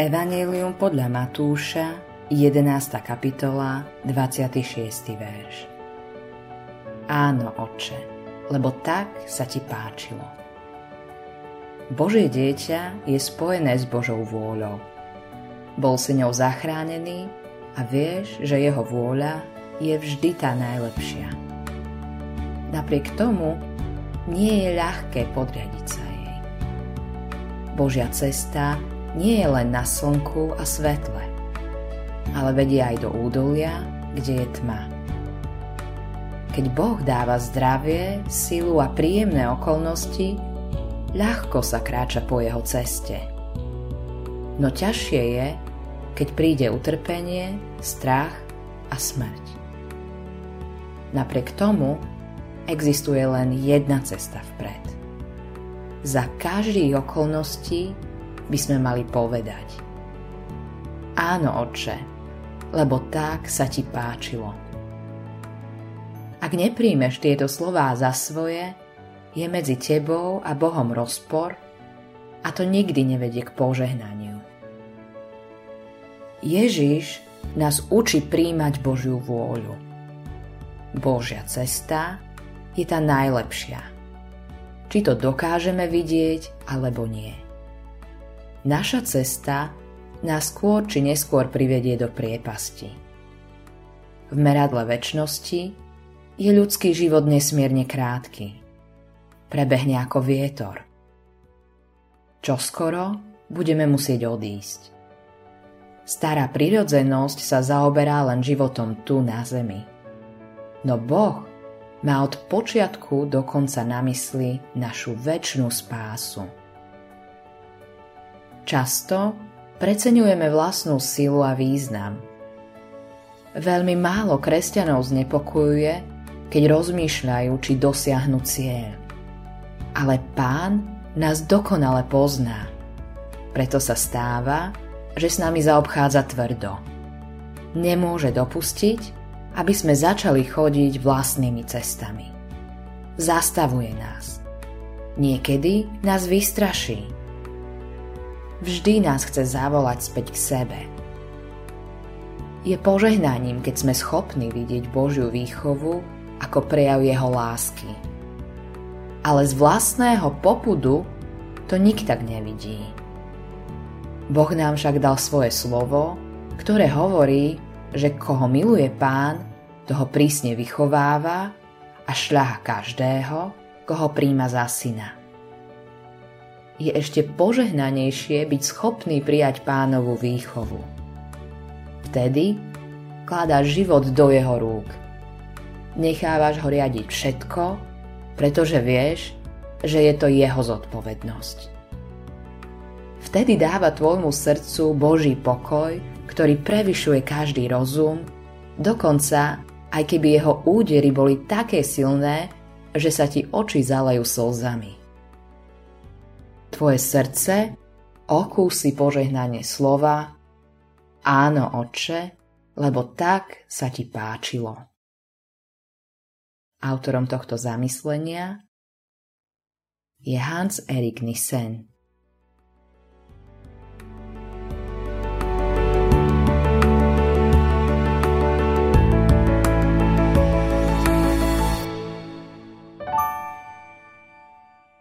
Evangelium podľa Matúša, 11. kapitola, 26. verš. Áno, Otče, lebo tak sa ti páčilo. Božie dieťa je spojené s Božou vôľou. Bol si ňou zachránený a vieš, že jeho vôľa je vždy tá najlepšia. Napriek tomu nie je ľahké podriadiť sa jej. Božia cesta nie je len na slnku a svetle, ale vedie aj do údolia, kde je tma. Keď Boh dáva zdravie, silu a príjemné okolnosti, ľahko sa kráča po jeho ceste. No ťažšie je, keď príde utrpenie, strach a smrť. Napriek tomu existuje len jedna cesta vpred. Za každých okolností by sme mali povedať Áno, oče, lebo tak sa ti páčilo. Ak nepríjmeš tieto slová za svoje, je medzi tebou a Bohom rozpor a to nikdy nevedie k požehnaniu. Ježiš nás učí príjmať Božiu vôľu. Božia cesta je tá najlepšia. Či to dokážeme vidieť, alebo nie. Naša cesta nás skôr či neskôr privedie do priepasti. V meradle väčšnosti je ľudský život nesmierne krátky. Prebehne ako vietor. Čo skoro budeme musieť odísť. Stará prirodzenosť sa zaoberá len životom tu na zemi. No Boh má od počiatku do konca na mysli našu väčšnú spásu. Často preceňujeme vlastnú silu a význam. Veľmi málo kresťanov znepokojuje, keď rozmýšľajú, či dosiahnu cieľ. Ale pán nás dokonale pozná. Preto sa stáva, že s nami zaobchádza tvrdo. Nemôže dopustiť, aby sme začali chodiť vlastnými cestami. Zastavuje nás. Niekedy nás vystraší. Vždy nás chce zavolať späť k sebe. Je požehnaním, keď sme schopní vidieť Božiu výchovu ako prejav jeho lásky. Ale z vlastného popudu to nik tak nevidí. Boh nám však dal svoje slovo, ktoré hovorí, že koho miluje pán, toho prísne vychováva a šľaha každého, koho príjma za syna. Je ešte požehnanejšie byť schopný prijať pánovú výchovu. Vtedy kladáš život do jeho rúk. Nechávaš ho riadiť všetko, pretože vieš, že je to jeho zodpovednosť. Vtedy dáva tvojmu srdcu Boží pokoj, ktorý prevyšuje každý rozum, dokonca aj keby jeho údery boli také silné, že sa ti oči zalejú slzami. Tvoje srdce okúsi požehnanie slova Áno, oče, lebo tak sa ti páčilo. Autorom tohto zamyslenia je Hans Erik Nissen.